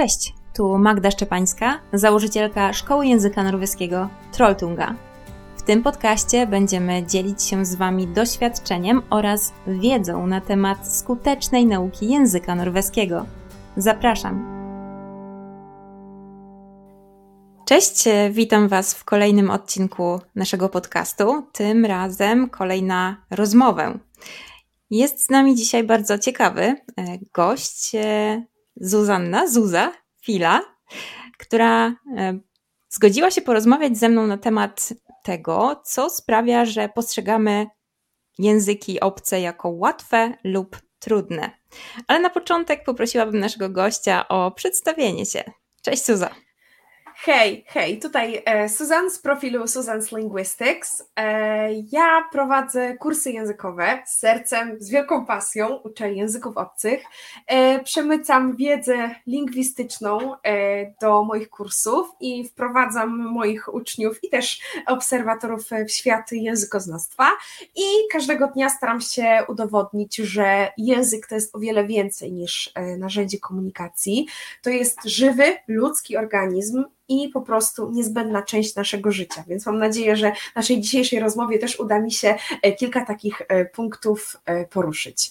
Cześć, tu Magda Szczepańska, założycielka Szkoły Języka Norweskiego Trolltunga. W tym podcaście będziemy dzielić się z Wami doświadczeniem oraz wiedzą na temat skutecznej nauki języka norweskiego. Zapraszam! Cześć, witam Was w kolejnym odcinku naszego podcastu. Tym razem kolejna rozmowa. Jest z nami dzisiaj bardzo ciekawy e, gość, e, Zuzanna, Zuza, Fila, która e, zgodziła się porozmawiać ze mną na temat tego, co sprawia, że postrzegamy języki obce jako łatwe lub trudne. Ale na początek poprosiłabym naszego gościa o przedstawienie się. Cześć Suza. Hej, hej, tutaj e, Susan z profilu Susan's Linguistics. E, ja prowadzę kursy językowe z sercem, z wielką pasją, uczę języków obcych. E, przemycam wiedzę lingwistyczną do moich kursów i wprowadzam moich uczniów i też obserwatorów w świat językoznawstwa. I każdego dnia staram się udowodnić, że język to jest o wiele więcej niż narzędzie komunikacji. To jest żywy, ludzki organizm i po prostu niezbędna część naszego życia. Więc mam nadzieję, że w naszej dzisiejszej rozmowie też uda mi się e, kilka takich e, punktów e, poruszyć.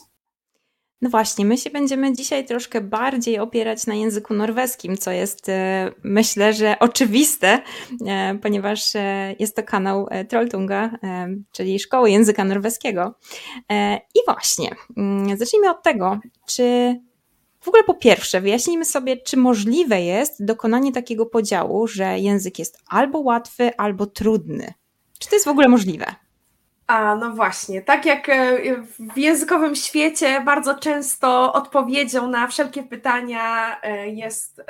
No właśnie, my się będziemy dzisiaj troszkę bardziej opierać na języku norweskim, co jest myślę, że oczywiste, ponieważ jest to kanał Trolltunga, czyli Szkoły Języka Norweskiego. I właśnie, mm, zacznijmy od tego, czy w ogóle po pierwsze, wyjaśnijmy sobie, czy możliwe jest dokonanie takiego podziału, że język jest albo łatwy, albo trudny. Czy to jest w ogóle możliwe? A, no właśnie. Tak jak e, w językowym świecie bardzo często odpowiedzią na wszelkie pytania e, jest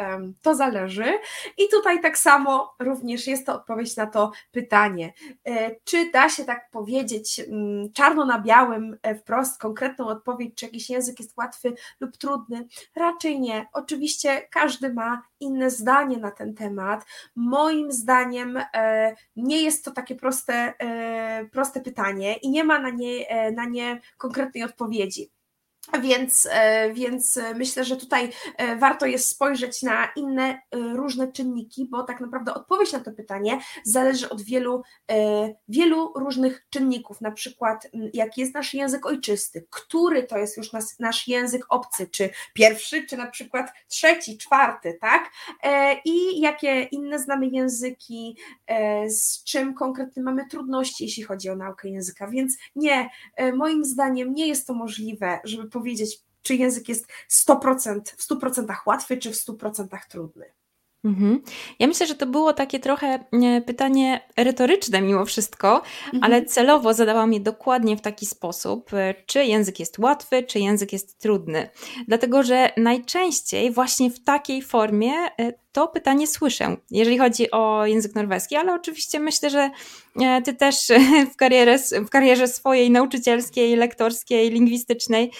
to zależy. I tutaj tak samo również jest to odpowiedź na to pytanie. E, czy da się tak powiedzieć mm, czarno na białym, wprost konkretną odpowiedź, czy jakiś język jest łatwy lub trudny? Raczej nie. Oczywiście każdy ma inne zdanie na ten temat. Moim zdaniem nie jest to takie proste, proste pytanie pytanie i nie ma na nie, e, na nie konkretnej odpowiedzi. Więc, e, więc myślę, że tutaj e, warto jest spojrzeć na inne e, różne czynniki, bo tak naprawdę odpowiedź na to pytanie zależy od wielu, wielu różnych czynników. Na przykład, jaki jest nasz język ojczysty, który to jest już nas, nasz język obcy, czy pierwszy, czy na przykład trzeci, czwarty, tak? I jakie inne znamy języki, z czym konkretnie mamy trudności, jeśli chodzi o naukę języka. Więc nie, moim zdaniem nie jest to możliwe, żeby powiedzieć, czy język jest 100%, w 100% łatwy, czy w 100% trudny. Mhm. Ja myślę, że to było takie trochę e, pytanie retoryczne mimo wszystko, mhm. ale celowo zadałam je dokładnie w taki sposób, e, czy język jest łatwy, czy język jest trudny. Dlatego, że najczęściej właśnie w takiej formie e, to pytanie słyszę, jeżeli chodzi o język norweski, ale oczywiście myślę, że ty też w, karierze, w karierze swojej nauczycielskiej, lektorskiej, lingwistycznej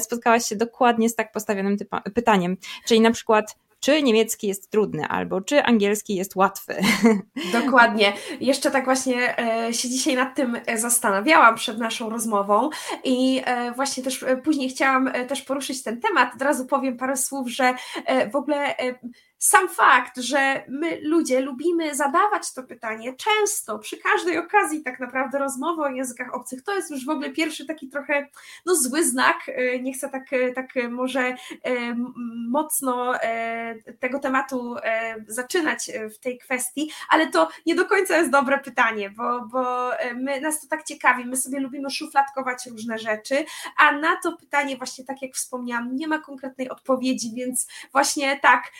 spotkałaś się dokładnie z tak postawionym pytaniem. Czyli na przykład, czy niemiecki jest trudny, albo czy angielski jest łatwy. Dokładnie. Jeszcze tak właśnie e, się dzisiaj nad tym e, zastanawiałam przed naszą rozmową i e, właśnie też później chciałam też poruszyć ten temat. Od razu powiem parę słów, że w ogóle sam fakt, że my ludzie lubimy zadawać to pytanie często, przy każdej okazji tak naprawdę rozmowy o językach obcych, to jest już w ogóle pierwszy taki trochę no, zły znak. E, nie chcę tak, tak może e, mocno e, tego tematu zaczynać w tej kwestii, ale to nie do końca jest dobre pytanie, bo, bo my, nas to tak ciekawi, my sobie lubimy szufladkować różne rzeczy, a na to pytanie właśnie tak jak wspomniałam, nie ma konkretnej odpowiedzi, więc właśnie tak,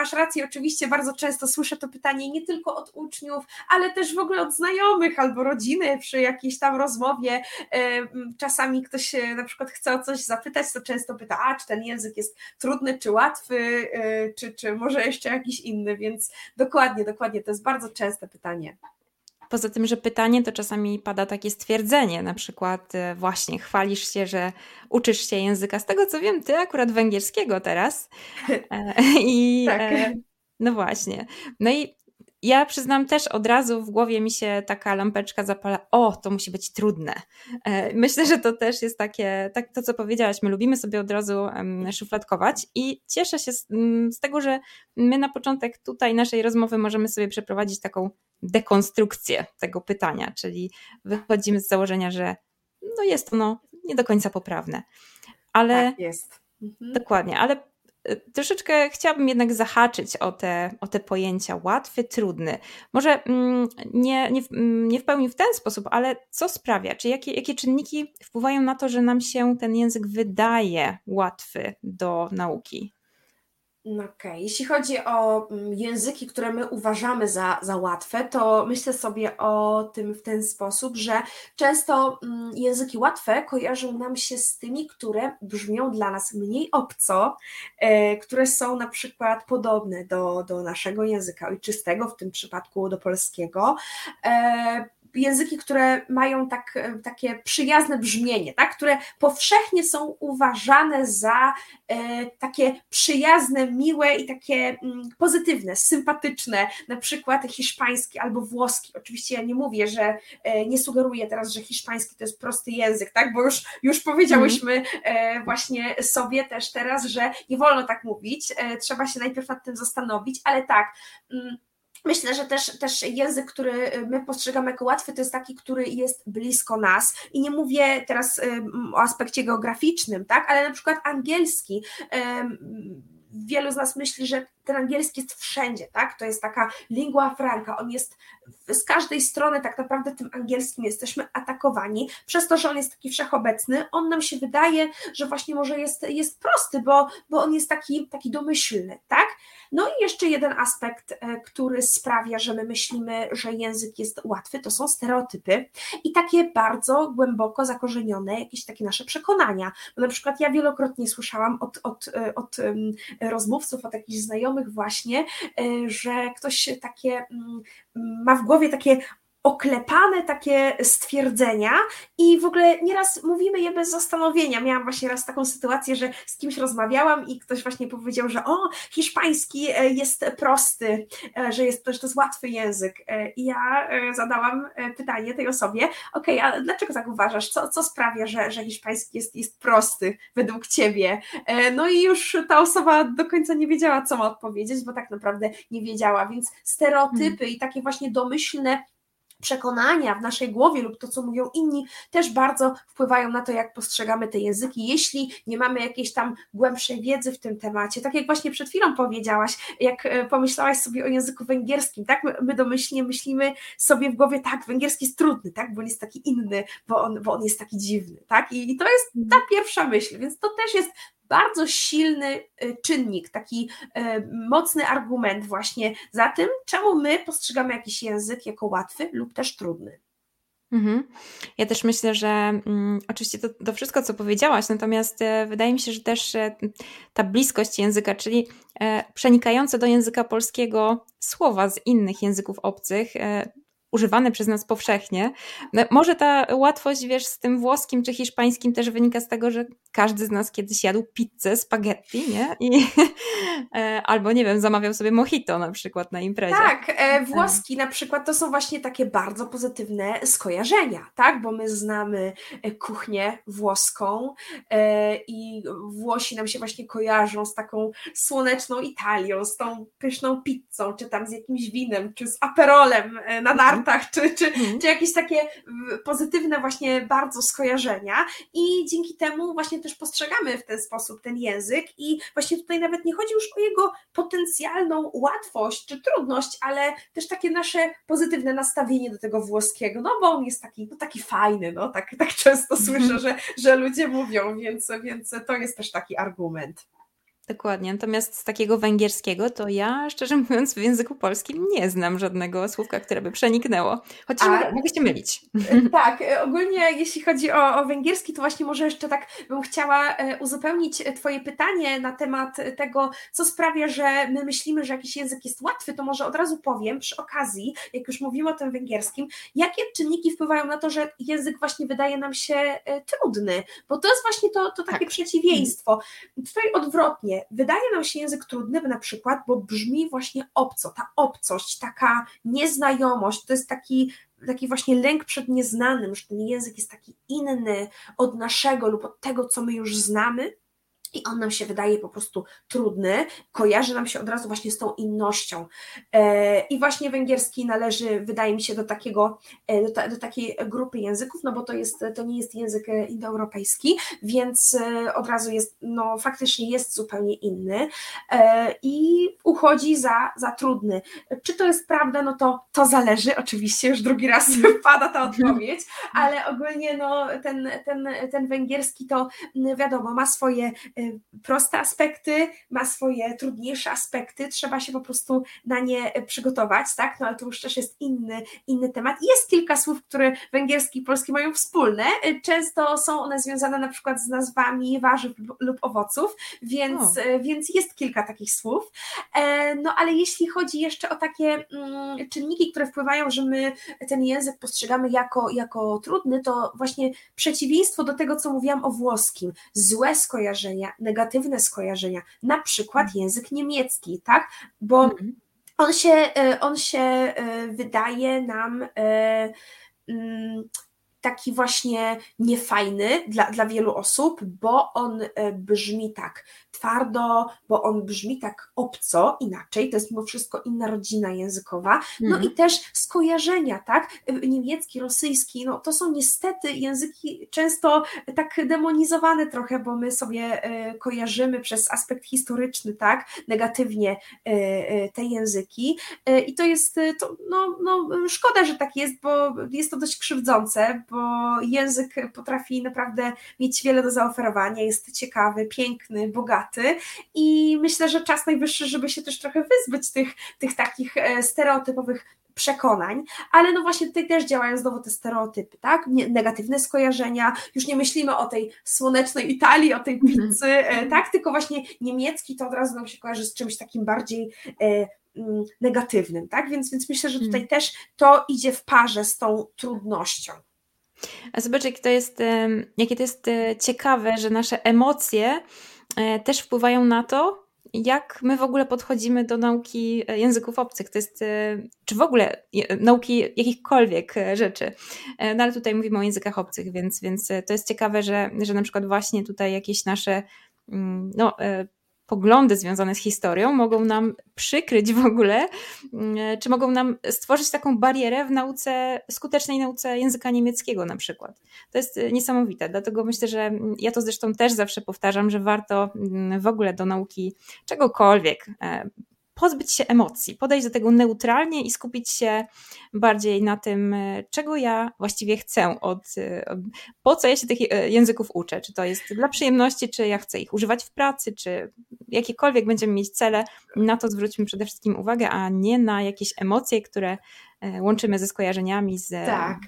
masz rację, oczywiście bardzo często słyszę to pytanie nie tylko od uczniów, ale też w ogóle od znajomych albo rodziny przy jakiejś tam rozmowie. Czasami ktoś na przykład chce o coś zapytać, to często pyta, a czy ten język jest trudny, czy łatwy, e, czy, czy może jeszcze jakiś inny, więc dokładnie, dokładnie, to jest bardzo częste pytanie. Poza tym, że pytanie, to czasami pada takie stwierdzenie, na przykład e, właśnie chwalisz się, że uczysz się języka. Z tego co wiem, ty akurat węgierskiego teraz. E, I tak. E, no właśnie. No i ja przyznam też od razu w głowie mi się taka lampeczka zapala, o, to musi być trudne. E, myślę, że to też jest takie, tak to co powiedziałaś, my lubimy sobie od razu szufladkować i cieszę się z, z tego, że my na początek tutaj naszej rozmowy możemy sobie przeprowadzić taką dekonstrukcję tego pytania, czyli wychodzimy z założenia, że no jest ono nie do końca poprawne. Ale tak jest. Mhm. Dokładnie, ale troszeczkę chciałabym jednak zahaczyć o te, o te pojęcia łatwy, trudny. Może mm, nie, nie, mm, nie w pełni w ten sposób, ale co sprawia, czy jakie, jakie czynniki wpływają na to, że nam się ten język wydaje łatwy do nauki? Okej, okay. jeśli chodzi o mm, języki, które my uważamy za, za łatwe, to myślę sobie o tym w ten sposób, że często mm, języki łatwe kojarzą nam się z tymi, które brzmią dla nas mniej obco, e, które są na przykład podobne do, do naszego języka ojczystego, w tym przypadku do polskiego. Języki, które mają tak, e, takie przyjazne brzmienie, tak? które powszechnie są uważane za e, takie przyjazne, miłe i takie mm, pozytywne, sympatyczne, na przykład hiszpański albo włoski. Oczywiście ja nie mówię, że e, nie sugeruję teraz, że hiszpański to jest prosty język, tak? bo już, już powiedziałyśmy właśnie sobie też teraz, że nie wolno tak mówić, trzeba się najpierw nad tym zastanowić, ale tak. Myślę, że też, też język, który my postrzegamy jako łatwy, to jest taki, który jest blisko nas. I nie mówię teraz o aspekcie geograficznym, tak, ale na przykład angielski. Wielu z nas myśli, że ten angielski jest wszędzie, tak? To jest taka lingua franca, on jest z każdej strony tak naprawdę tym angielskim jesteśmy atakowani, przez to, że on jest taki wszechobecny, on nam się wydaje, że właśnie może jest, jest prosty, bo, bo on jest taki, taki domyślny, tak? No i jeszcze jeden aspekt, e, który sprawia, że my myślimy, że język jest łatwy, to są stereotypy i takie bardzo głęboko zakorzenione jakieś takie nasze przekonania. Bo na przykład ja wielokrotnie słyszałam od, od, e, od rozmówców, od jakichś znajomych właśnie, e, że ktoś takie mm, ma w głowie takie oklepane takie stwierdzenia i w ogóle nieraz mówimy je bez zastanowienia. Miałam właśnie raz taką sytuację, że z kimś rozmawiałam i ktoś właśnie powiedział, że o, hiszpański e, jest prosty, e, że jest, że to jest łatwy język. E, I ja zadałam pytanie tej osobie, okej, okay, a dlaczego tak uważasz? Co, co sprawia, że, że hiszpański jest, jest prosty według ciebie? No i już ta osoba do końca nie wiedziała, co ma odpowiedzieć, bo tak naprawdę nie wiedziała, więc stereotypy hmm. i takie właśnie domyślne przekonania w naszej głowie lub to, co mówią inni, też bardzo wpływają na to, jak postrzegamy te języki, jeśli nie mamy jakiejś tam głębszej wiedzy w tym temacie. Tak jak właśnie przed chwilą powiedziałaś, jak e, pomyślałaś sobie o języku węgierskim, tak? My domyślnie myślimy sobie w głowie, tak, węgierski jest trudny, tak? Bo on jest taki inny, bo on, bo on jest taki dziwny, tak? I, i to jest ta pierwsza myśl, więc to też jest bardzo silny y, czynnik, taki y, mocny argument właśnie za tym, czemu my postrzegamy jakiś język jako łatwy lub też trudny. Mhm. Ja też myślę, że mm, oczywiście to, to, wszystko, co powiedziałaś, natomiast e, wydaje mi się, że też e, ta bliskość języka, czyli e, przenikające do języka polskiego słowa z innych języków obcych, używane przez nas powszechnie. No, może ta łatwość, wiesz, z tym włoskim czy hiszpańskim też wynika z tego, że każdy z nas kiedyś jadł pizzę, spaghetti, nie? I, e, albo, nie wiem, zamawiał sobie mojito na przykład na imprezie. Tak, e, włoski na przykład to są właśnie takie bardzo pozytywne skojarzenia, tak? Bo my znamy e, kuchnię włoską e, i Włosi nam się właśnie kojarzą z taką słoneczną Italią, z tą pyszną pizzą, czy tam z jakimś winem, czy z aperolem na nartach, kartach, czy, czy, mhm. czy jakieś takie pozytywne właśnie bardzo skojarzenia i dzięki temu właśnie też postrzegamy w ten sposób ten język i właśnie tutaj nawet nie chodzi już o jego potencjalną łatwość czy trudność, ale też takie nasze pozytywne nastawienie do tego włoskiego, no bo on jest taki, no taki fajny, no tak, tak często mhm. słyszę, że, że ludzie mówią, więc, więc to jest też taki argument. Dokładnie. Natomiast z takiego węgierskiego to ja, szczerze mówiąc, w języku polskim nie znam żadnego słówka, które by przeniknęło. Chociaż A, mogę się mylić. E, tak, e, ogólnie jeśli chodzi o, o, węgierski, to właśnie może jeszcze tak bym chciała e, uzupełnić Twoje pytanie na temat tego, co sprawia, że my myślimy, że jakiś język jest łatwy, to może od razu powiem przy okazji, jak już mówimy o tym węgierskim, jakie czynniki wpływają na to, że język właśnie wydaje nam się trudny, bo to jest właśnie to, to takie tak. przeciwieństwo. Tutaj odwrotnie, wydaje nam się język trudny na przykład, bo brzmi właśnie obco, ta obcość, taka nieznajomość, to jest taki taki właśnie lęk przed nieznanym, że ten język jest taki inny od naszego lub od tego, co my już znamy, i on nam się wydaje po prostu trudny, kojarzy nam się od razu właśnie z tą innością. E, I właśnie węgierski należy, wydaje mi się, do takiego, e, do, ta, do takiej grupy języków, no bo to, jest, to nie jest język e, indoeuropejski, więc od razu jest, no faktycznie jest zupełnie inny i uchodzi za, za trudny. Czy to jest prawda? No to, to zależy, oczywiście, już drugi raz pada ta odpowiedź, ale ogólnie no, ten, ten, ten węgierski to wiadomo, ma swoje proste aspekty, ma swoje trudniejsze aspekty, trzeba się po prostu na nie przygotować, tak? No ale to już też jest inny, inny temat. Jest kilka słów, które węgierski i polski mają wspólne. Y, często są one związane na przykład z nazwami warzyw lub owoców, więc, y, więc jest kilka takich słów. E, no ale jeśli chodzi jeszcze o takie mm, czynniki, które wpływają, że my ten język postrzegamy jako, jako trudny, to właśnie przeciwieństwo do tego, co mówiłam o włoskim, złe skojarzenia, negatywne skojarzenia, na przykład mhm. język niemiecki, tak? Bo mhm. on się, e, on się e, wydaje nam e, mm, taki właśnie niefajny dla, dla wielu osób, bo on brzmi tak twardo, bo on brzmi tak obco, inaczej, to jest mimo wszystko inna rodzina językowa, no mm. i też skojarzenia, tak, niemiecki, rosyjski, no to są niestety języki często tak demonizowane trochę, bo my sobie e, kojarzymy przez aspekt historyczny, tak, negatywnie e, e, te języki. I to jest, to, no, no szkoda, że tak jest, bo jest to dość krzywdzące, bo język potrafi naprawdę mieć wiele do zaoferowania, jest ciekawy, piękny, bogaty, i myślę, że czas najwyższy, żeby się też trochę wyzbyć tych, tych takich e, stereotypowych przekonań, ale no właśnie tutaj też działają znowu te stereotypy, tak? Negatywne skojarzenia, już nie myślimy o tej słonecznej Italii, o tej mhm. pizzy, mm. tak? Tylko właśnie niemiecki to od razu nam się kojarzy z czymś takim bardziej e, mm, negatywnym, tak? Więc, więc myślę, że tutaj mm. też to idzie w parze z tą trudnością. A zobacz, jakie to jest, jakie to jest ciekawe, że nasze emocje E, też wpływają na to, jak my w ogóle podchodzimy do nauki e, języków obcych, to jest, e, czy w ogóle nauki jakichkolwiek rzeczy. No ale tutaj mówimy o językach obcych, więc, więc to jest ciekawe, że, że na przykład właśnie tutaj jakieś nasze mm, no, poglądy związane z historią mogą nam przykryć w ogóle, mm, czy mogą nam stworzyć taką barierę w nauce, skutecznej nauce języka niemieckiego na przykład. To jest e, niesamowite, dlatego myślę, że mm, ja to zresztą też zawsze powtarzam, że warto mm, w ogóle do nauki czegokolwiek e, pozbyć się emocji, podejść do tego neutralnie i skupić się bardziej na tym, e, czego ja właściwie chcę, od, e, od, po co ja się tych e, języków uczę. Czy to jest dla przyjemności, czy ja chcę ich używać w pracy, czy jakiekolwiek będziemy mieć cele, na to zwróćmy przede wszystkim uwagę, a nie na jakieś emocje, które łączymy ze skojarzeniami. Z... Tak.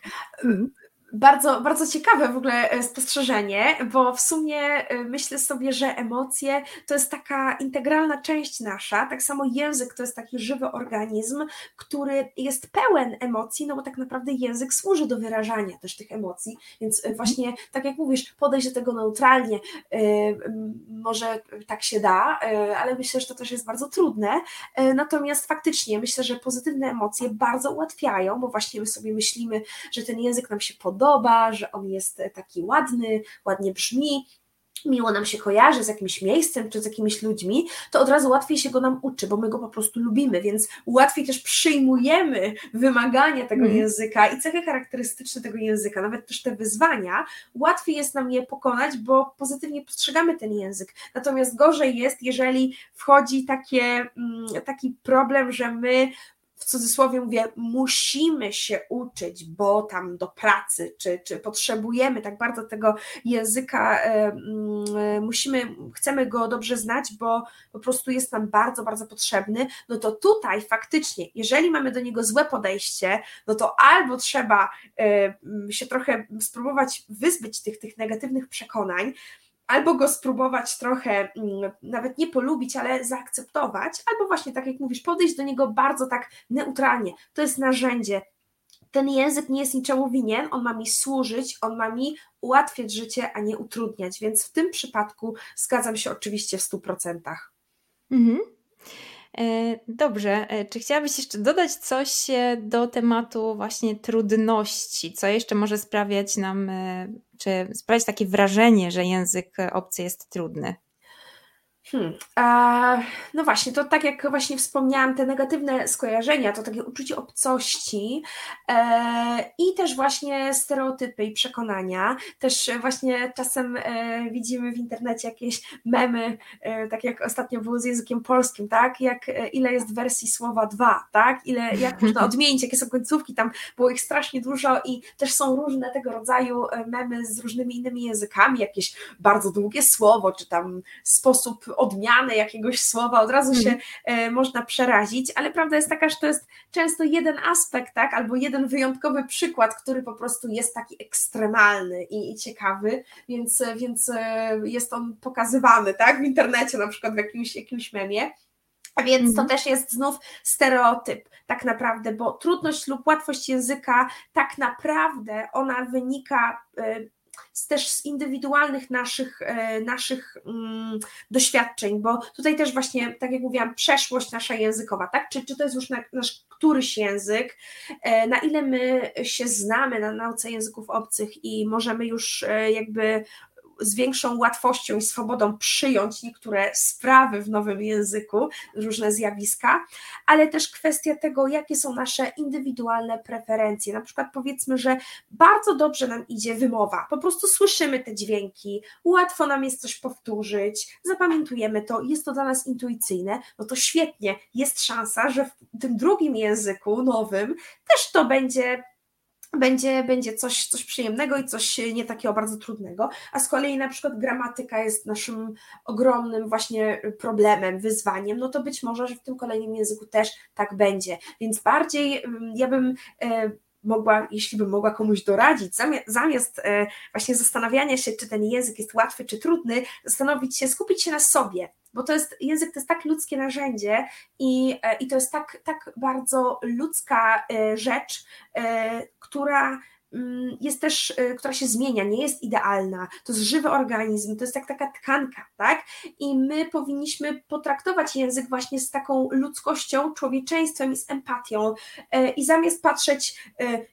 Bardzo, bardzo ciekawe w ogóle e, spostrzeżenie, bo w sumie e, myślę sobie, że emocje to jest taka integralna część nasza, tak samo język to jest taki żywy organizm, który jest pełen emocji, no bo tak naprawdę język służy do wyrażania też tych emocji, więc e, właśnie tak jak mówisz, podejść do tego neutralnie, może tak się da, ale myślę, że to też jest bardzo trudne, natomiast faktycznie myślę, że pozytywne emocje bardzo ułatwiają, bo właśnie my sobie myślimy, że ten język nam się podoba, podoba, że on jest taki ładny, ładnie brzmi, miło nam się kojarzy z jakimś miejscem czy z jakimiś ludźmi, to od razu łatwiej się go nam uczy, bo my go po prostu lubimy, więc łatwiej też przyjmujemy wymagania tego mm. języka i cechy charakterystyczne tego języka, nawet też te wyzwania, łatwiej jest nam je pokonać, bo pozytywnie postrzegamy ten język. Natomiast gorzej jest, jeżeli wchodzi takie, mm, taki problem, że my cudzysłowie mówię, musimy się uczyć, bo tam do pracy, czy, czy potrzebujemy tak bardzo tego języka, musimy, chcemy go dobrze znać, bo po prostu jest nam bardzo, bardzo potrzebny, no to tutaj faktycznie, jeżeli mamy do niego złe podejście, no to albo trzeba się trochę spróbować wyzbyć tych, tych negatywnych przekonań, albo go spróbować trochę, mm, nawet nie polubić, ale zaakceptować, albo właśnie tak jak mówisz, podejść do niego bardzo tak neutralnie. To jest narzędzie, ten język nie jest niczemu winien, on ma mi służyć, on ma mi ułatwiać życie, a nie utrudniać, więc w tym przypadku zgadzam się oczywiście w 100%. Mhm. E, dobrze, e, czy chciałabyś jeszcze dodać coś e, do tematu właśnie trudności? Co jeszcze może sprawiać nam, czy sprawiać takie wrażenie, że język obcy jest trudny? Hmm. no właśnie, to tak jak właśnie wspomniałam, te negatywne skojarzenia, to takie uczucie obcości e, i też właśnie stereotypy i przekonania. Też właśnie czasem e, widzimy w internecie jakieś memy, e, tak jak ostatnio było z językiem polskim, tak? Jak e, ile jest wersji słowa dwa, tak? Ile, jak można odmienić, jakie są końcówki, tam było ich strasznie dużo i też są różne tego rodzaju e, memy z różnymi innymi językami, jakieś bardzo długie słowo, czy tam sposób odmianę jakiegoś słowa, od razu się mhm. e, można przerazić, ale prawda jest taka, że to jest często jeden aspekt, tak, albo jeden wyjątkowy przykład, który po prostu jest taki ekstremalny i, i ciekawy, więc, więc e, jest on pokazywany, tak, w internecie na przykład w jakimś, jakimś memie. Więc to mhm. też jest znów stereotyp, tak naprawdę, bo trudność lub łatwość języka, tak naprawdę ona wynika e, też z indywidualnych naszych, e, naszych mm, doświadczeń, bo tutaj też właśnie, tak jak mówiłam, przeszłość nasza językowa, tak? Czy, czy to jest już nasz któryś język, e, na ile my się znamy na nauce języków obcych i możemy już e, jakby z większą łatwością i swobodą przyjąć niektóre sprawy w nowym języku, różne zjawiska, ale też kwestia tego, jakie są nasze indywidualne preferencje. Na przykład powiedzmy, że bardzo dobrze nam idzie wymowa, po prostu słyszymy te dźwięki, łatwo nam jest coś powtórzyć, zapamiętujemy to, jest to dla nas intuicyjne, no to świetnie, jest szansa, że w tym drugim języku nowym też to będzie będzie, będzie coś, coś przyjemnego i coś nie takiego bardzo trudnego, a z kolei na przykład gramatyka jest naszym ogromnym właśnie problemem, wyzwaniem, no to być może, że w tym kolejnym języku też tak będzie, więc bardziej mm, ja bym e, mogła, jeśli bym mogła komuś doradzić, zamiast, e, właśnie zastanawiania się, czy ten język jest łatwy, czy trudny, zastanowić się, skupić się na sobie, bo to jest, język to jest tak ludzkie narzędzie i, e, i to jest tak, tak bardzo ludzka rzecz, która jest też, y, która się zmienia, nie jest idealna, to jest żywy organizm, to jest jak taka tkanka, tak? I my powinniśmy potraktować język właśnie z taką ludzkością, człowieczeństwem i z empatią. Y, I zamiast patrzeć, y,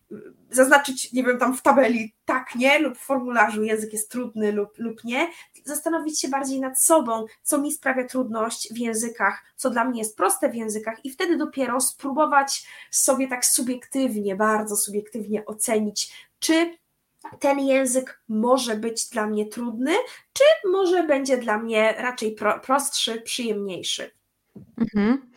zaznaczyć, nie wiem, tam w tabeli tak, nie, lub w formularzu język jest trudny lub, lub nie, zastanowić się bardziej nad sobą, co mi sprawia trudność w językach, co dla mnie jest proste w językach i wtedy dopiero spróbować sobie tak subiektywnie, bardzo subiektywnie ocenić, czy ten język może być dla mnie trudny, czy może będzie dla mnie raczej pro, prostszy, przyjemniejszy. Mhm.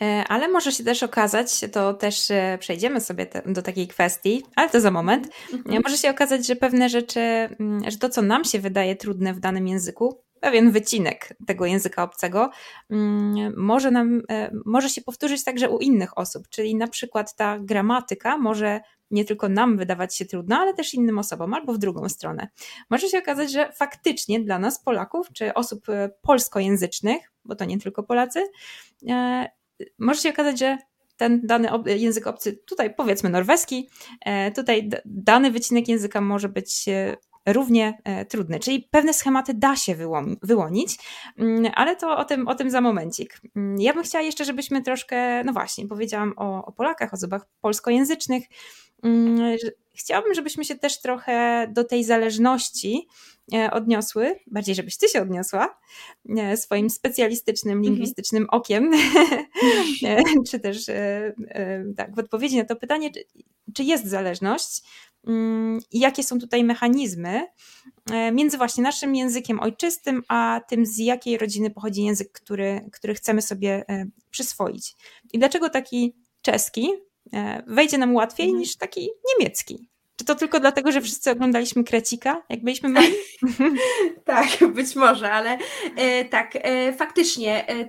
E, ale może się też okazać, to też e, przejdziemy sobie te, do takiej kwestii, ale to za moment. Mhm. Może się okazać, że pewne rzeczy, mm, że to, co nam się wydaje trudne w danym języku, pewien wycinek tego języka obcego mm, może, nam, e, może się powtórzyć także u innych osób, czyli na przykład ta gramatyka może nie tylko nam wydawać się trudna, ale też innym osobom, albo w drugą stronę. Może się okazać, że faktycznie dla nas, Polaków, czy osób polskojęzycznych, bo to nie tylko Polacy, może się okazać, że ten dany język obcy, tutaj powiedzmy norweski, e, tutaj dany wycinek języka może być e, równie e, trudny. Czyli pewne schematy da się wyłonić, mm, ale to o tym, o tym za momencik. Mm, ja bym chciała jeszcze, żebyśmy troszkę, no właśnie, powiedziałam o, o Polakach, osobach polskojęzycznych. Chciałabym, żebyśmy się też trochę do tej zależności E, odniosły, bardziej żebyś ty się odniosła e, swoim specjalistycznym, mhm. lingwistycznym okiem, e, czy też tak, w odpowiedzi na to pytanie, czy, czy jest zależność mm, i jakie są tutaj mechanizmy między właśnie naszym językiem ojczystym, a tym, z jakiej rodziny pochodzi język, który, który chcemy sobie przyswoić. I dlaczego taki czeski wejdzie nam łatwiej mhm. niż taki niemiecki? Czy to tylko dlatego, że wszyscy oglądaliśmy Krecika, jak byliśmy mali? tak, być może, ale e, tak, e, faktycznie e,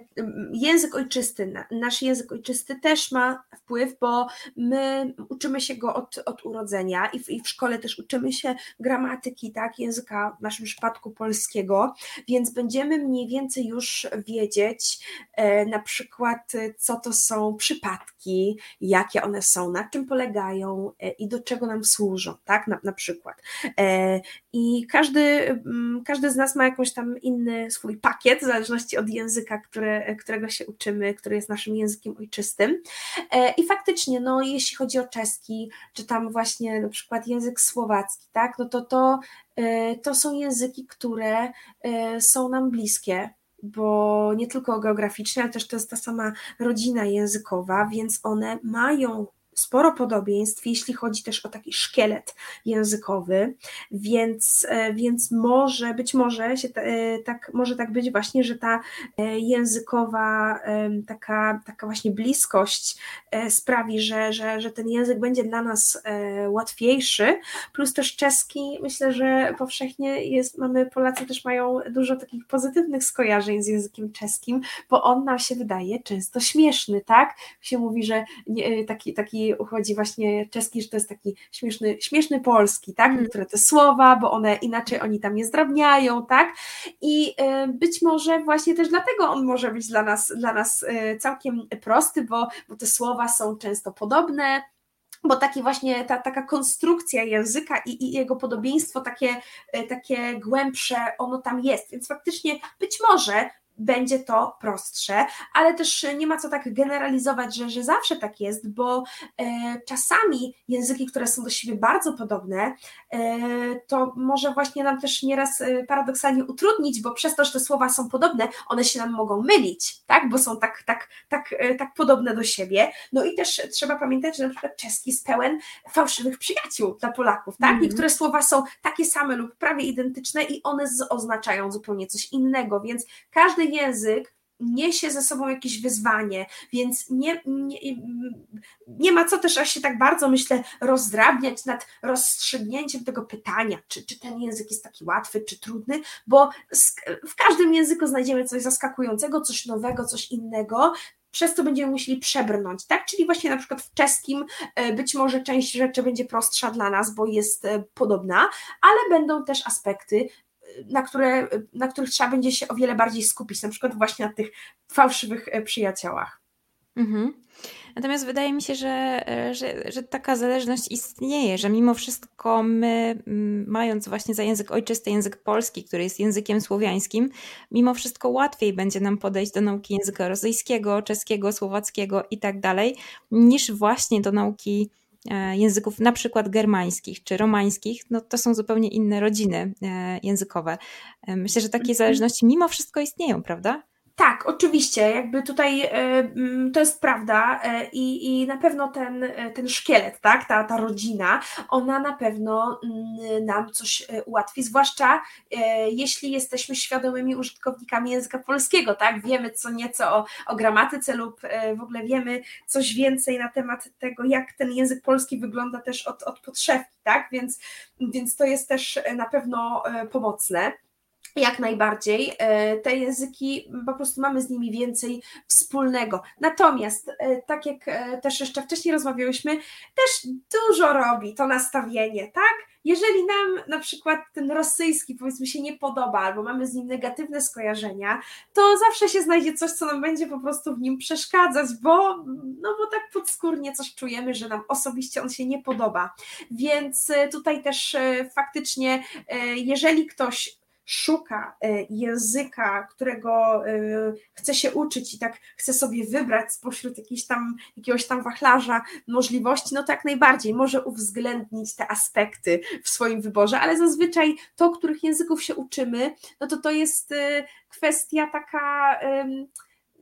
język ojczysty, na, nasz język ojczysty też ma wpływ, bo my uczymy się go od, od urodzenia i w, i w szkole też uczymy się gramatyki, tak, języka w naszym przypadku polskiego, więc będziemy mniej więcej już wiedzieć e, na przykład, co to są przypadki, jakie one są, na czym polegają e, i do czego nam służą, tak, na, na przykład. E, I każdy, mm, każdy z nas ma jakąś tam inny swój pakiet, w zależności od języka, które, którego się uczymy, który jest naszym językiem ojczystym. I faktycznie, no, jeśli chodzi o czeski, czy tam właśnie na przykład język słowacki, tak, no to to, to są języki, które są nam bliskie, bo nie tylko geograficznie, ale też to jest ta sama rodzina językowa, więc one mają sporo podobieństw, jeśli chodzi też o taki szkielet językowy, więc, e, więc może, być może się e, tak, może tak być właśnie, że ta e, językowa taka, taka właśnie bliskość sprawi, że, że, że ten język będzie dla nas łatwiejszy, plus też czeski, myślę, że powszechnie jest, mamy, Polacy też mają dużo takich pozytywnych skojarzeń z językiem czeskim, bo on nam się wydaje często śmieszny, tak? Się mówi, że taki, taki uchodzi właśnie czeski, że to jest taki śmieszny, śmieszny polski, tak? Mm. Niektóre te słowa, bo one inaczej oni tam je zdrabniają, tak? I y, być może właśnie też dlatego on może być dla nas, dla nas y, całkiem prosty, bo, bo te słowa są często podobne, bo taki właśnie ta taka konstrukcja języka i, i, jego podobieństwo takie, y, takie głębsze, ono tam jest. Więc faktycznie być może będzie to prostsze, ale też nie ma co tak generalizować, że, że zawsze tak jest, bo e, czasami języki, które są do siebie bardzo podobne, e, to może właśnie nam też nieraz e, paradoksalnie utrudnić, bo przez to, że te słowa są podobne, one się nam mogą mylić, tak? bo są tak, tak, tak, e, tak podobne do siebie. No i też trzeba pamiętać, że na przykład czeski jest pełen fałszywych przyjaciół dla Polaków. Tak? Mm. Niektóre słowa są takie same lub prawie identyczne i one oznaczają zupełnie coś innego, więc każdy każdy język niesie ze sobą jakieś wyzwanie, więc nie, nie, nie ma co też aż się tak bardzo, myślę, rozdrabniać nad rozstrzygnięciem tego pytania, czy, czy ten język jest taki łatwy, czy trudny, bo w każdym języku znajdziemy coś zaskakującego, coś nowego, coś innego, przez to będziemy musieli przebrnąć, tak? Czyli właśnie na przykład w czeskim e, być może część rzeczy będzie prostsza dla nas, bo jest e, podobna, ale będą też aspekty na, które, na których trzeba będzie się o wiele bardziej skupić, na przykład właśnie na tych fałszywych e, przyjaciołach. Mhm. Natomiast wydaje mi się, że, e, że, że, taka zależność istnieje, że mimo wszystko my, mając właśnie za język ojczysty język polski, który jest językiem słowiańskim, mimo wszystko łatwiej będzie nam podejść do nauki języka rosyjskiego, czeskiego, słowackiego i tak dalej, niż właśnie do nauki języków na przykład germańskich czy romańskich, no to są zupełnie inne rodziny e, językowe. E, myślę, że takie mhm. zależności mimo wszystko istnieją, prawda? Tak, oczywiście, jakby tutaj e, mm, to jest prawda e, i, i na pewno ten, e, ten szkielet, tak, ta, ta rodzina, ona na pewno mm, nam coś ułatwi, zwłaszcza jeśli jesteśmy świadomymi użytkownikami języka polskiego, tak, wiemy co nieco o, o gramatyce lub w ogóle wiemy coś więcej na temat tego, jak ten język polski wygląda też od, od podszewki, tak, więc, więc to jest też na pewno pomocne. Jak najbardziej. E, te języki, po prostu mamy z nimi więcej wspólnego. Natomiast, e, tak jak e, też jeszcze wcześniej rozmawiałyśmy, też dużo robi to nastawienie, tak? Jeżeli nam na przykład ten rosyjski powiedzmy się nie podoba, albo mamy z nim negatywne skojarzenia, to zawsze się znajdzie coś, co nam będzie po prostu w nim przeszkadzać, bo, no bo tak podskórnie coś czujemy, że nam osobiście on się nie podoba. Więc tutaj też faktycznie, jeżeli ktoś szuka e, języka, którego e, chce się uczyć i tak chce sobie wybrać spośród jakiejś tam, jakiegoś tam wachlarza możliwości, no to jak najbardziej może uwzględnić te aspekty w swoim wyborze, ale zazwyczaj to, których języków się uczymy, no to to jest e, kwestia taka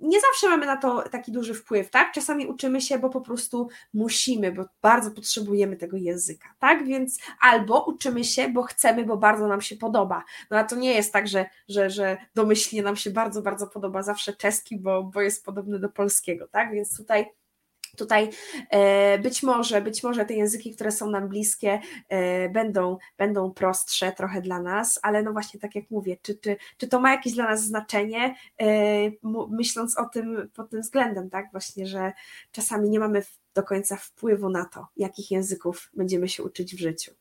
nie zawsze mamy na to taki duży wpływ, tak? Czasami uczymy się, bo po prostu musimy, bo bardzo potrzebujemy tego języka, tak? Więc albo uczymy się, bo chcemy, bo bardzo nam się podoba. No a to nie jest tak, że, że, że domyślnie nam się bardzo, bardzo podoba zawsze czeski, bo, bo jest podobny do polskiego, tak? Więc tutaj Tutaj e, być może, być może te języki, które są nam bliskie, e, będą, będą prostsze trochę dla nas, ale no właśnie tak jak mówię, czy, czy, czy to ma jakieś dla nas znaczenie, e, myśląc o tym pod tym względem, tak, właśnie, że czasami nie mamy do końca wpływu na to, jakich języków będziemy się uczyć w życiu.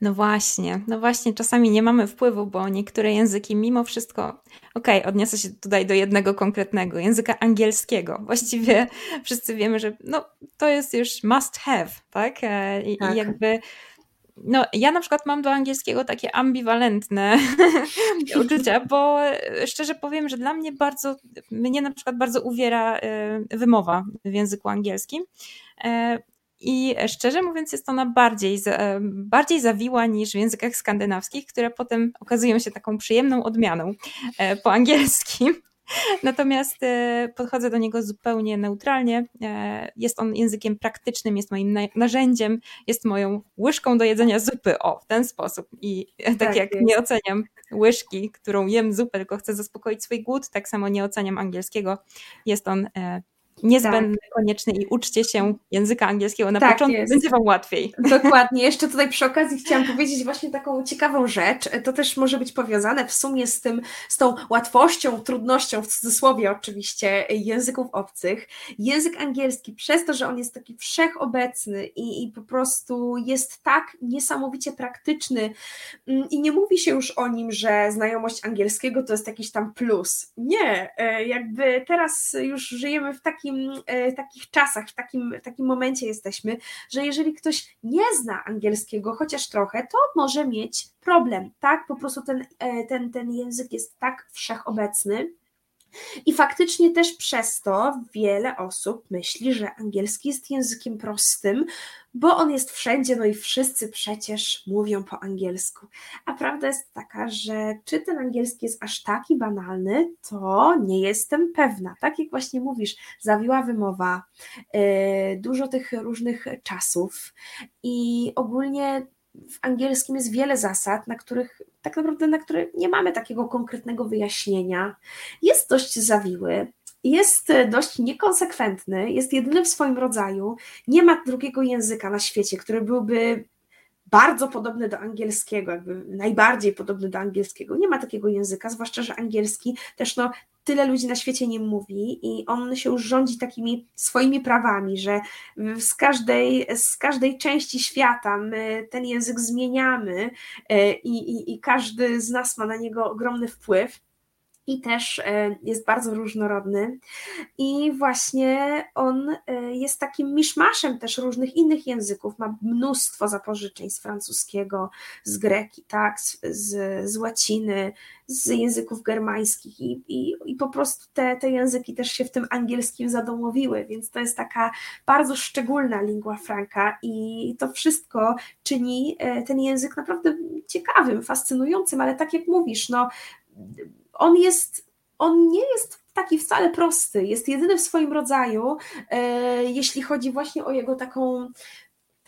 No właśnie, no właśnie, czasami nie mamy wpływu, bo niektóre języki mimo wszystko, okej, okay, odniosę się tutaj do jednego konkretnego, języka angielskiego. Właściwie wszyscy wiemy, że no, to jest już must have, tak? E, I, tak. i jakby no, ja na przykład mam do angielskiego takie ambiwalentne uczucia, bo szczerze powiem, że dla mnie bardzo, mnie na przykład bardzo uwiera e, wymowa w języku angielskim. E, i szczerze mówiąc, jest ona bardziej, bardziej zawiła niż w językach skandynawskich, które potem okazują się taką przyjemną odmianą e, po angielskim. Natomiast e, podchodzę do niego zupełnie neutralnie. E, jest on językiem praktycznym, jest moim narzędziem, jest moją łyżką do jedzenia zupy. O, w ten sposób. I tak, tak jak jest. nie oceniam łyżki, którą jem zupę, tylko chcę zaspokoić swój głód, tak samo nie oceniam angielskiego. Jest on niezbędny, tak. konieczny i uczcie się języka angielskiego na tak początku, jest. będzie Wam łatwiej. Dokładnie. Jeszcze tutaj przy okazji chciałam powiedzieć właśnie taką ciekawą rzecz. To też może być powiązane w sumie z tym, z tą łatwością, trudnością, w cudzysłowie oczywiście, języków obcych. Język angielski, przez to, że on jest taki wszechobecny i, i po prostu jest tak niesamowicie praktyczny mm, i nie mówi się już o nim, że znajomość angielskiego to jest jakiś tam plus. Nie, e, jakby teraz już żyjemy w takim takim, e, takich czasach, w takim, w takim momencie jesteśmy, że jeżeli ktoś nie zna angielskiego chociaż trochę, to może mieć problem, tak? Po prostu ten, e, ten, ten język jest tak wszechobecny. I faktycznie też przez to wiele osób myśli, że angielski jest językiem prostym, bo on jest wszędzie, no i wszyscy przecież mówią po angielsku. A prawda jest taka, że czy ten angielski jest aż taki banalny, to nie jestem pewna. Tak jak właśnie mówisz, zawiła wymowa, yy, dużo tych różnych czasów i ogólnie w angielskim jest wiele zasad, na których tak naprawdę na które nie mamy takiego konkretnego wyjaśnienia. Jest dość zawiły, jest dość niekonsekwentny, jest jedyny w swoim rodzaju. Nie ma drugiego języka na świecie, który byłby bardzo podobny do angielskiego, jakby najbardziej podobny do angielskiego. Nie ma takiego języka, zwłaszcza, że angielski też no, tyle ludzi na świecie nie mówi i on się już rządzi takimi swoimi prawami, że z każdej, z każdej części świata my ten język zmieniamy e, i, i, i każdy z nas ma na niego ogromny wpływ i też e, jest bardzo różnorodny. I właśnie on e, jest takim miszmaszem też różnych innych języków. Ma mnóstwo zapożyczeń z francuskiego, z greki, tak, z, z, łaciny, z języków germańskich i, i, i po prostu te, te języki też się w tym angielskim zadomowiły, więc to jest taka bardzo szczególna lingua franca i to wszystko czyni e, ten język naprawdę ciekawym, fascynującym, ale tak jak mówisz, no on jest, on nie jest taki wcale prosty, jest jedyny w swoim rodzaju, e, jeśli chodzi właśnie o jego taką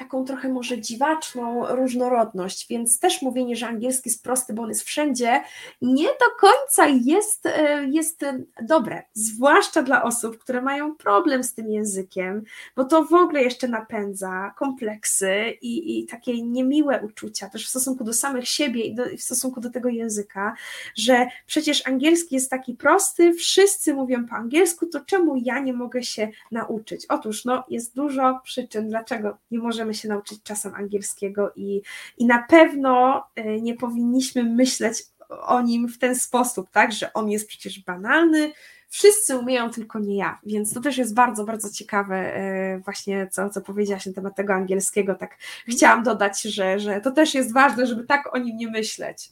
taką trochę może dziwaczną różnorodność, więc też mówienie, że angielski jest prosty, bo on jest wszędzie, nie do końca jest, e, jest dobre, zwłaszcza dla osób, które mają problem z tym językiem, bo to w ogóle jeszcze napędza kompleksy i, i takie niemiłe uczucia też w stosunku do samych siebie i do, w stosunku do tego języka, że przecież angielski jest taki prosty, wszyscy mówią po angielsku, to czemu ja nie mogę się nauczyć? Otóż no, jest dużo przyczyn, dlaczego nie możemy się nauczyć czasem angielskiego i, i na pewno e, nie powinniśmy myśleć o nim w ten sposób, tak, że on jest przecież banalny, wszyscy umieją, tylko nie ja, więc to też jest bardzo, bardzo ciekawe e, właśnie, co, co powiedziałaś na temat tego angielskiego, tak chciałam dodać, że, że to też jest ważne, żeby tak o nim nie myśleć.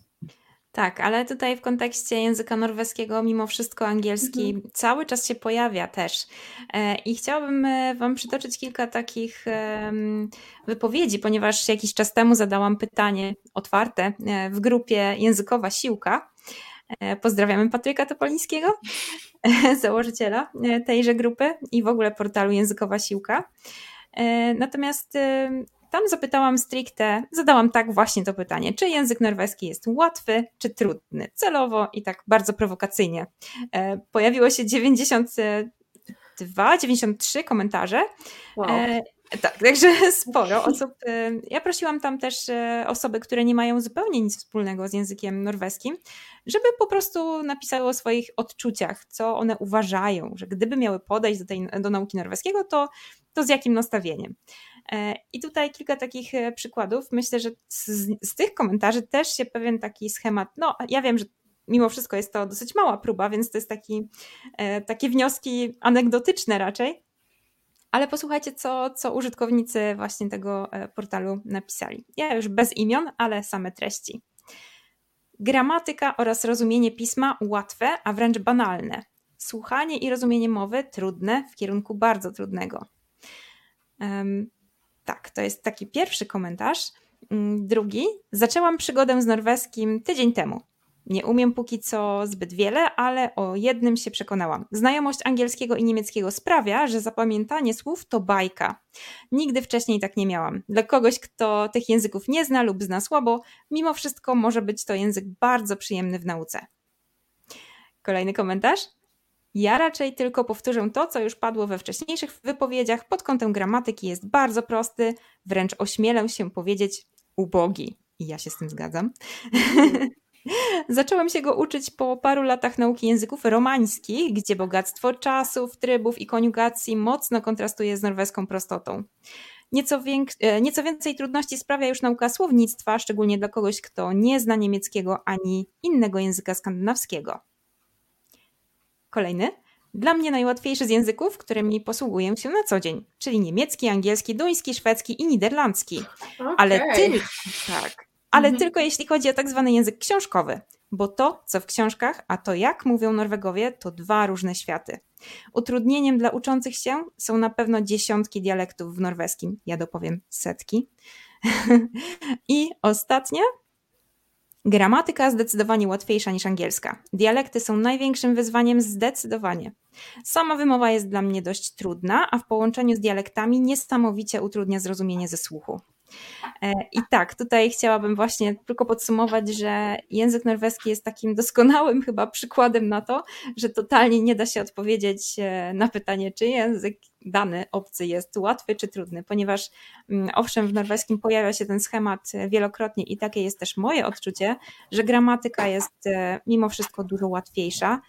Tak, ale tutaj w kontekście języka norweskiego, mimo wszystko angielski mhm. cały czas się pojawia też. E, I chciałabym e, Wam przytoczyć kilka takich wypowiedzi, ponieważ jakiś czas temu zadałam pytanie otwarte e, w grupie Językowa Siłka. Pozdrawiamy Patryka Topolińskiego, założyciela tejże grupy i w ogóle portalu Językowa Siłka. Natomiast tam zapytałam stricte, zadałam tak właśnie to pytanie, czy język norweski jest łatwy, czy trudny, celowo i tak bardzo prowokacyjnie. E, pojawiło się 90 92, 93 komentarze. Wow. E, tak, także sporo osób. E, ja prosiłam tam też osoby, które nie mają zupełnie nic wspólnego z językiem norweskim, żeby po prostu napisały o swoich odczuciach, co one uważają, że gdyby miały podejść do, tej, do nauki norweskiego, to, to z jakim nastawieniem. E, I tutaj kilka takich przykładów. Myślę, że z, z tych komentarzy też się pewien taki schemat. No, ja wiem, że mimo wszystko jest to dosyć mała próba, więc to jest taki, takie wnioski anegdotyczne raczej. Ale posłuchajcie, co, co użytkownicy właśnie tego e, portalu napisali. Ja już bez imion, ale same treści. Gramatyka oraz rozumienie pisma łatwe, a wręcz banalne. Słuchanie i rozumienie mowy trudne w kierunku bardzo trudnego. Tak, to jest taki pierwszy komentarz. Mm, drugi. Zaczęłam przygodę z norweskim tydzień temu. Nie umiem póki co zbyt wiele, ale o jednym się przekonałam. Znajomość angielskiego i niemieckiego sprawia, że zapamiętanie słów to bajka. Nigdy wcześniej tak nie miałam. Dla kogoś, kto tych języków nie zna lub zna słabo, mimo wszystko może być to język bardzo przyjemny w nauce. Kolejny komentarz. Ja raczej tylko powtórzę to, co już padło we wcześniejszych wypowiedziach. Pod kątem gramatyki jest bardzo prosty, wręcz ośmielę się powiedzieć ubogi. I ja się z tym zgadzam. Zaczęłam się go uczyć po paru latach nauki języków romańskich, gdzie bogactwo czasów, trybów i koniugacji mocno kontrastuje z norweską prostotą. Nieco, e, nieco, więcej trudności sprawia już nauka słownictwa, szczególnie dla kogoś, kto nie zna niemieckiego ani innego języka skandynawskiego. Kolejny. Dla mnie najłatwiejszy z języków, którymi posługuję się na co dzień, czyli niemiecki, angielski, duński, szwedzki i niderlandzki. Okay. Ale ty, tak, ale mhm. tylko jeśli chodzi o tak zwany język książkowy, bo to, co w książkach, a to jak mówią Norwegowie, to dwa różne światy. Utrudnieniem dla uczących się są na pewno dziesiątki dialektów w norweskim, ja dopowiem setki. I ostatnia, Gramatyka zdecydowanie łatwiejsza niż angielska. Dialekty są największym wyzwaniem zdecydowanie. Sama wymowa jest dla mnie dość trudna, a w połączeniu z dialektami niesamowicie utrudnia zrozumienie ze słuchu. E, I tak, tutaj chciałabym właśnie tylko podsumować, że język norweski jest takim doskonałym chyba przykładem na to, że totalnie nie da się odpowiedzieć e, na pytanie, czy język dany obcy jest łatwy czy trudny, ponieważ mm, owszem, w norweskim pojawia się ten schemat wielokrotnie i takie jest też moje odczucie, że gramatyka jest e, mimo wszystko dużo łatwiejsza.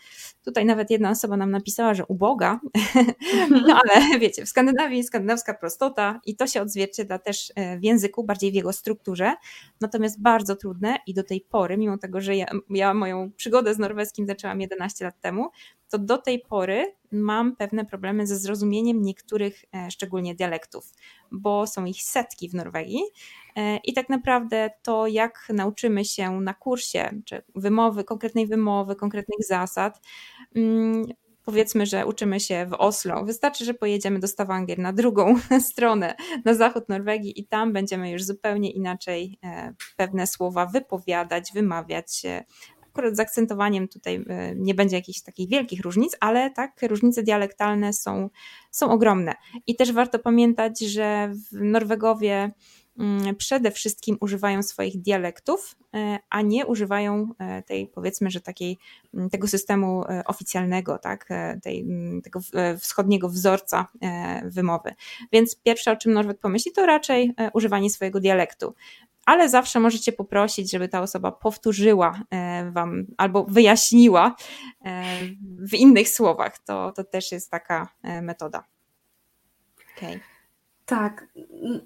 Tutaj nawet jedna osoba nam napisała, że uboga, no ale wiecie, w Skandynawii skandynawska prostota i to się odzwierciedla też e, w języku, bardziej w jego strukturze, natomiast bardzo trudne i do tej pory, mimo tego, że ja, ja moją przygodę z norweskim zaczęłam 11 lat temu, to do tej pory mam pewne problemy ze zrozumieniem niektórych, e, szczególnie dialektów, bo są ich setki w Norwegii. E, I tak naprawdę to, jak nauczymy się na kursie, czy wymowy, konkretnej wymowy, konkretnych zasad, mm, powiedzmy, że uczymy się w Oslo. Wystarczy, że pojedziemy do Stavanger na drugą stronę, na zachód Norwegii i tam będziemy już zupełnie inaczej e, pewne słowa wypowiadać, wymawiać, Akurat z akcentowaniem tutaj e, nie będzie jakichś takich wielkich różnic, ale tak, różnice dialektalne są, są ogromne. I też warto pamiętać, że Norwegowie mm, przede wszystkim używają swoich dialektów, e, a nie używają e, tej, powiedzmy, że takiej, mm, tego systemu oficjalnego, tak, tej, mm, tego wschodniego wzorca wymowy. Więc pierwsze, o czym Norweg pomyśli, to raczej używanie swojego dialektu ale zawsze możecie poprosić, żeby ta osoba powtórzyła e, Wam albo wyjaśniła e, w innych słowach. To, to też jest taka e, metoda. Okay. Tak,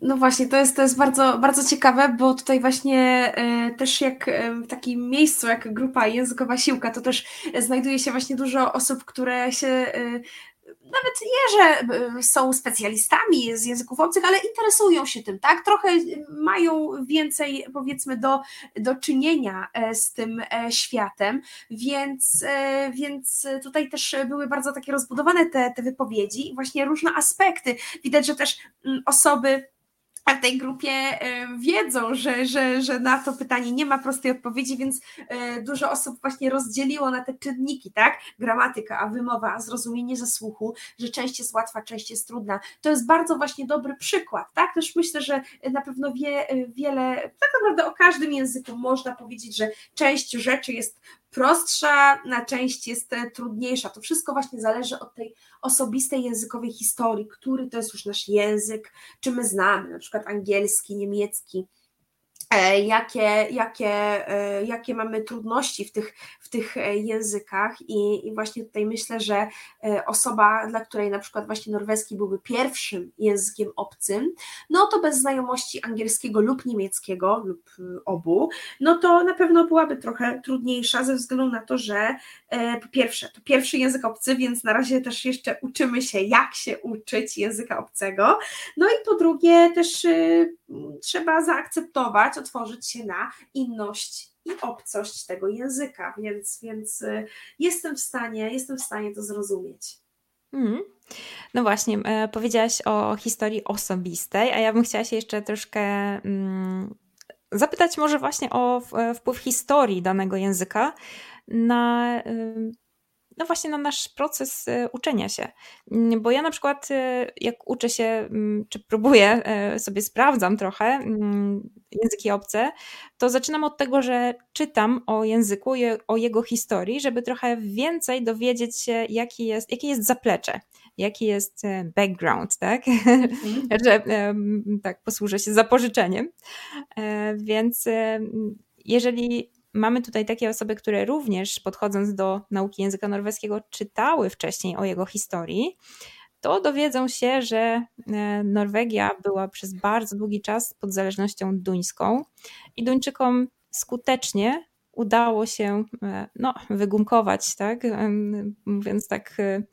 no właśnie, to jest, to jest bardzo, bardzo ciekawe, bo tutaj właśnie też jak w takim miejscu, jak grupa językowa siłka, to też znajduje się właśnie dużo osób, które się nawet nie, że y, są specjalistami z języków obcych, ale interesują się tym, tak? Trochę mają więcej, powiedzmy, do, do czynienia e, z tym e, światem, więc, e, więc tutaj też były bardzo takie rozbudowane te, te wypowiedzi właśnie różne aspekty. Widać, że też mm, osoby w tej grupie e, wiedzą, że, że, że na to pytanie nie ma prostej odpowiedzi, więc e, dużo osób właśnie rozdzieliło na te czynniki, tak? Gramatyka, a wymowa, a zrozumienie ze słuchu, że część jest łatwa, część jest trudna. To jest bardzo właśnie dobry przykład, tak? Też myślę, że na pewno wie, wiele, tak naprawdę o każdym języku można powiedzieć, że część rzeczy jest prostsza na część jest trudniejsza. To wszystko właśnie zależy od tej osobistej językowej historii, który to jest już nasz język, czy my znamy, na przykład angielski, niemiecki E, jakie, jakie, e, jakie mamy trudności w tych, w tych e, językach I, i właśnie tutaj myślę, że osoba, dla której na przykład właśnie norweski byłby pierwszym językiem obcym, no to bez znajomości angielskiego lub niemieckiego lub obu, no to na pewno byłaby trochę trudniejsza ze względu na to, że po pierwsze, to pierwszy język obcy, więc na razie też jeszcze uczymy się, jak się uczyć języka obcego, no i po drugie też trzeba zaakceptować, otworzyć się na inność i obcość tego języka, więc, więc y, jestem w stanie, jestem w stanie to zrozumieć. Mm. No właśnie, e, powiedziałaś o historii osobistej, a ja bym chciała się jeszcze troszkę mm, zapytać może właśnie o wpływ historii danego języka na no właśnie na nasz proces e, uczenia się. Mm, bo ja na przykład, e, jak uczę się, mm, czy próbuję, e, sobie sprawdzam trochę mm, języki obce, to zaczynam od tego, że czytam o języku, o jego historii, żeby trochę więcej dowiedzieć się, jaki jest, jakie jest zaplecze jaki jest background, tak? Mm że tak posłużę się zapożyczeniem. Więc jeżeli mamy tutaj takie osoby, które również podchodząc do nauki języka norweskiego czytały wcześniej o jego historii, to dowiedzą się, że e, Norwegia była przez bardzo długi czas pod zależnością duńską i Duńczykom skutecznie udało się e, no, wygumkować, tak? mówiąc tak e,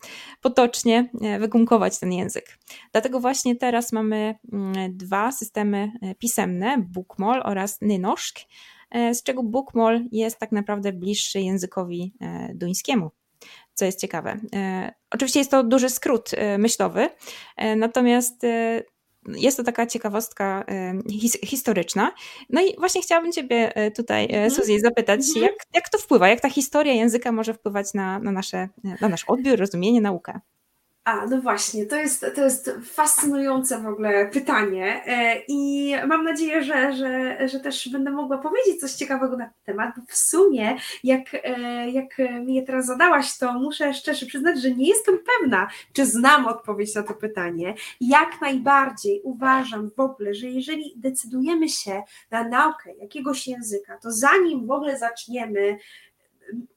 potocznie, wygumkować ten język. Dlatego właśnie teraz mamy mm, dwa systemy pisemne, Bukmol oraz Nynoszk, E, z czego bookmall jest tak naprawdę bliższy językowi e, duńskiemu co jest ciekawe. E, oczywiście jest to duży skrót myślowy, natomiast jest to taka ciekawostka his historyczna. No i właśnie chciałabym Ciebie tutaj, mhm. Suzy, zapytać, mhm. jak, jak to wpływa, jak ta historia języka może wpływać na, na, nasze, na nasz odbiór, rozumienie, naukę? A, no właśnie, to jest, to jest fascynujące w ogóle pytanie e, i mam nadzieję, że, że, że też będę mogła powiedzieć coś ciekawego na ten temat, bo w sumie jak, e, jak mi je teraz zadałaś, to muszę szczerze przyznać, że nie jestem pewna, czy znam odpowiedź na to pytanie. Jak najbardziej uważam w ogóle, że jeżeli decydujemy się na naukę jakiegoś języka, to zanim w ogóle zaczniemy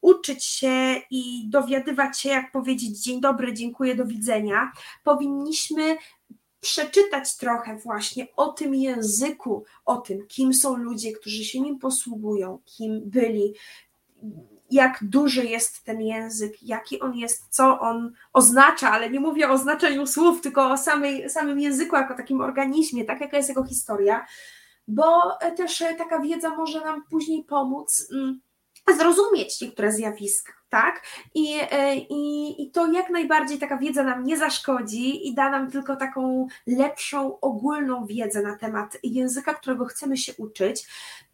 uczyć się i dowiadywać się, jak powiedzieć dzień dobry, dziękuję, do widzenia, powinniśmy przeczytać trochę właśnie o tym języku, o tym, kim są ludzie, którzy się nim posługują, kim byli, jak duży jest ten język, jaki on jest, co on oznacza, ale nie mówię o znaczeniu słów, tylko o samej, samym języku jako takim organizmie, tak jaka jest jego historia, bo też taka wiedza może nam później pomóc mm, zrozumieć niektóre zjawiska, tak? I, e, i, I to jak najbardziej taka wiedza nam nie zaszkodzi i da nam tylko taką lepszą, ogólną wiedzę na temat języka, którego chcemy się uczyć.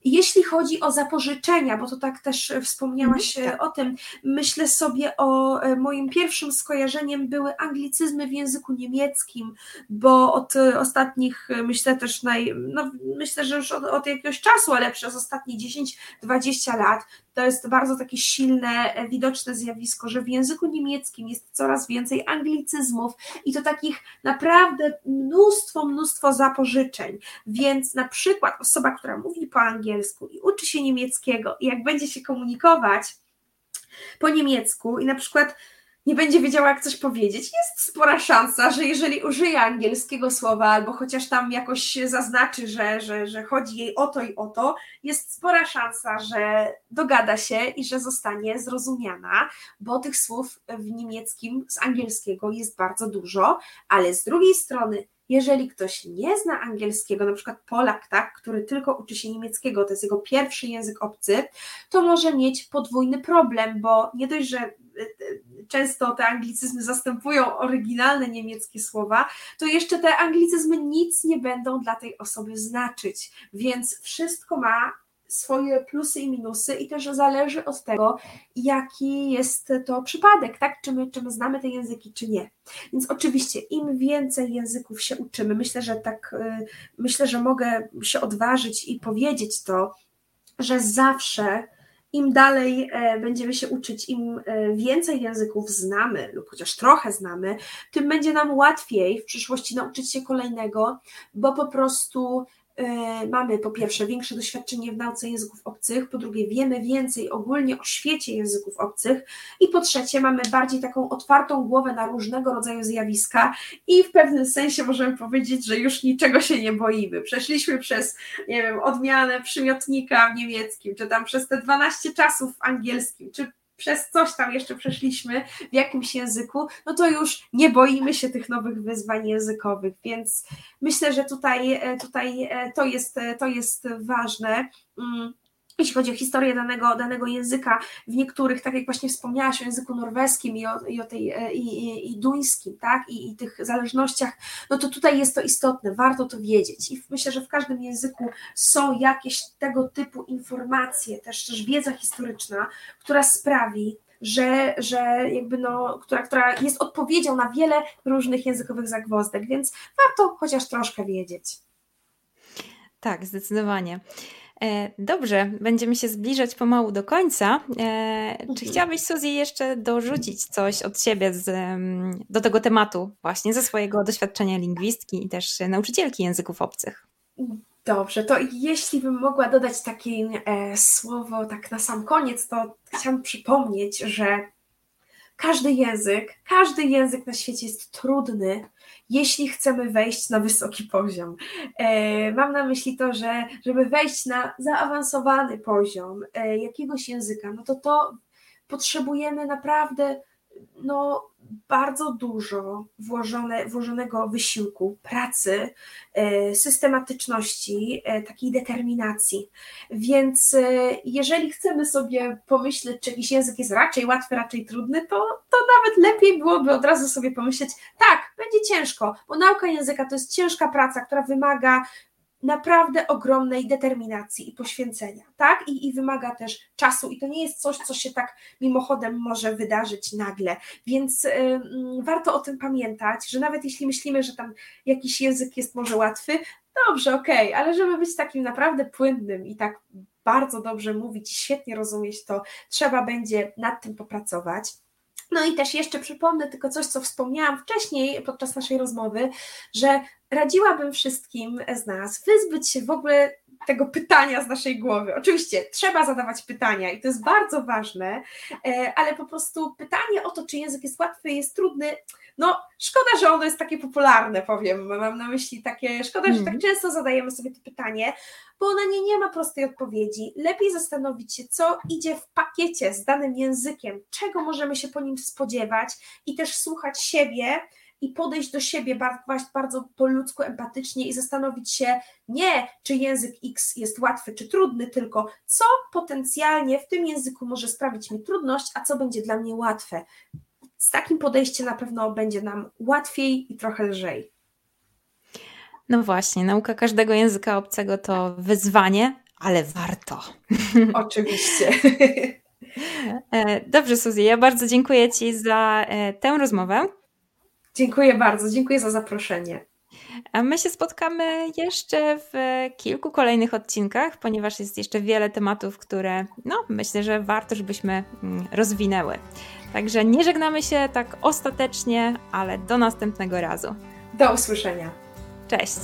Jeśli chodzi o zapożyczenia, bo to tak też wspomniałaś mm, tak. o tym, myślę sobie o e, moim pierwszym skojarzeniem były anglicyzmy w języku niemieckim, bo od ostatnich, myślę też, naj, no, myślę, że już od, od jakiegoś czasu, ale przez ostatnie 10-20 lat to jest bardzo takie silne, widoczne zjawisko, że w języku niemieckim jest coraz więcej anglicyzmów i to takich naprawdę mnóstwo, mnóstwo zapożyczeń. Więc na przykład osoba, która mówi po angielsku i uczy się niemieckiego, i jak będzie się komunikować po niemiecku, i na przykład nie będzie wiedziała, jak coś powiedzieć, jest spora szansa, że jeżeli użyje angielskiego słowa, albo chociaż tam jakoś zaznaczy, że, że, że chodzi jej o to i o to, jest spora szansa, że dogada się i że zostanie zrozumiana, bo tych słów w niemieckim z angielskiego jest bardzo dużo, ale z drugiej strony jeżeli ktoś nie zna angielskiego, na przykład Polak, tak, który tylko uczy się niemieckiego, to jest jego pierwszy język obcy, to może mieć podwójny problem, bo nie dość, że często te anglicyzmy zastępują oryginalne niemieckie słowa, to jeszcze te anglicyzmy nic nie będą dla tej osoby znaczyć. Więc wszystko ma swoje plusy i minusy i też zależy od tego, jaki jest to przypadek, tak? Czy my, czy my znamy te języki, czy nie. Więc oczywiście im więcej języków się uczymy, myślę, że tak, y, myślę, że mogę się odważyć i powiedzieć to, że zawsze im dalej e, będziemy się uczyć, im e, więcej języków znamy, lub chociaż trochę znamy, tym będzie nam łatwiej w przyszłości nauczyć się kolejnego, bo po prostu mamy po pierwsze większe doświadczenie w nauce języków obcych, po drugie wiemy więcej ogólnie o świecie języków obcych i po trzecie mamy bardziej taką otwartą głowę na różnego rodzaju zjawiska i w pewnym sensie możemy powiedzieć, że już niczego się nie boimy. Przeszliśmy przez, nie wiem, odmianę przymiotnika w niemieckim, czy tam przez te 12 czasów w angielskim, czy przez coś tam jeszcze przeszliśmy w jakimś języku, no to już nie boimy się tych nowych wyzwań językowych, więc myślę, że tutaj, e, tutaj e, to, jest, e, to jest ważne. Mm, jeśli chodzi o historię danego, danego języka, w niektórych, tak jak właśnie wspomniałaś o języku norweskim i o, i o tej i, i duńskim, tak, I, i tych zależnościach, no to tutaj jest to istotne, warto to wiedzieć. I myślę, że w każdym języku są jakieś tego typu informacje, też, też wiedza historyczna, która sprawi, że, że jakby no, która, która jest odpowiedzią na wiele różnych językowych zagwozdek, więc warto chociaż troszkę wiedzieć. Tak, zdecydowanie. E, dobrze, będziemy się zbliżać pomału do końca. E, czy mhm. chciałabyś, Suzy, jeszcze dorzucić coś od siebie z, do tego tematu, właśnie ze swojego doświadczenia lingwistki i też nauczycielki języków obcych? Dobrze, to jeśli bym mogła dodać takie e, słowo tak na sam koniec, to chciałam przypomnieć, że każdy język, każdy język na świecie jest trudny, jeśli chcemy wejść na wysoki poziom. E, mam na myśli to, że żeby wejść na zaawansowany poziom e, jakiegoś języka, no to to potrzebujemy naprawdę no, bardzo dużo włożone, włożonego wysiłku, pracy, e, systematyczności, e, takiej determinacji. Więc e, jeżeli chcemy sobie pomyśleć, czy jakiś język jest raczej łatwy, raczej trudny, to, to nawet lepiej byłoby od razu sobie pomyśleć, tak, będzie ciężko, bo nauka języka to jest ciężka praca, która wymaga naprawdę ogromnej determinacji i poświęcenia, tak? I, I wymaga też czasu, i to nie jest coś, co się tak mimochodem może wydarzyć nagle, więc y, warto o tym pamiętać, że nawet jeśli myślimy, że tam jakiś język jest może łatwy, dobrze, okej, okay, ale żeby być takim naprawdę płynnym i tak bardzo dobrze mówić, świetnie rozumieć, to trzeba będzie nad tym popracować. No i też jeszcze przypomnę tylko coś, co wspomniałam wcześniej podczas naszej rozmowy, że radziłabym wszystkim z nas wyzbyć się w ogóle tego pytania z naszej głowy. Oczywiście trzeba zadawać pytania i to jest bardzo ważne, e, ale po prostu pytanie o to, czy język jest łatwy, jest trudny, no szkoda, że ono jest takie popularne, powiem, mam na myśli takie, szkoda, że tak mhm. często zadajemy sobie to pytanie, bo na nie nie ma prostej odpowiedzi. Lepiej zastanowić się, co idzie w pakiecie z danym językiem, czego możemy się po nim spodziewać i też słuchać siebie, i podejść do siebie bardzo, bardzo po ludzku, empatycznie i zastanowić się nie, czy język X jest łatwy czy trudny, tylko co potencjalnie w tym języku może sprawić mi trudność, a co będzie dla mnie łatwe. Z takim podejściem na pewno będzie nam łatwiej i trochę lżej. No właśnie, nauka każdego języka obcego to wyzwanie, ale warto. Oczywiście. E, dobrze, Suzy, ja bardzo dziękuję Ci za e, tę rozmowę. Dziękuję bardzo, dziękuję za zaproszenie. A my się spotkamy jeszcze w kilku kolejnych odcinkach, ponieważ jest jeszcze wiele tematów, które no, myślę, że warto, żebyśmy mm, rozwinęły. Także nie żegnamy się tak ostatecznie, ale do następnego razu. Do usłyszenia. Cześć.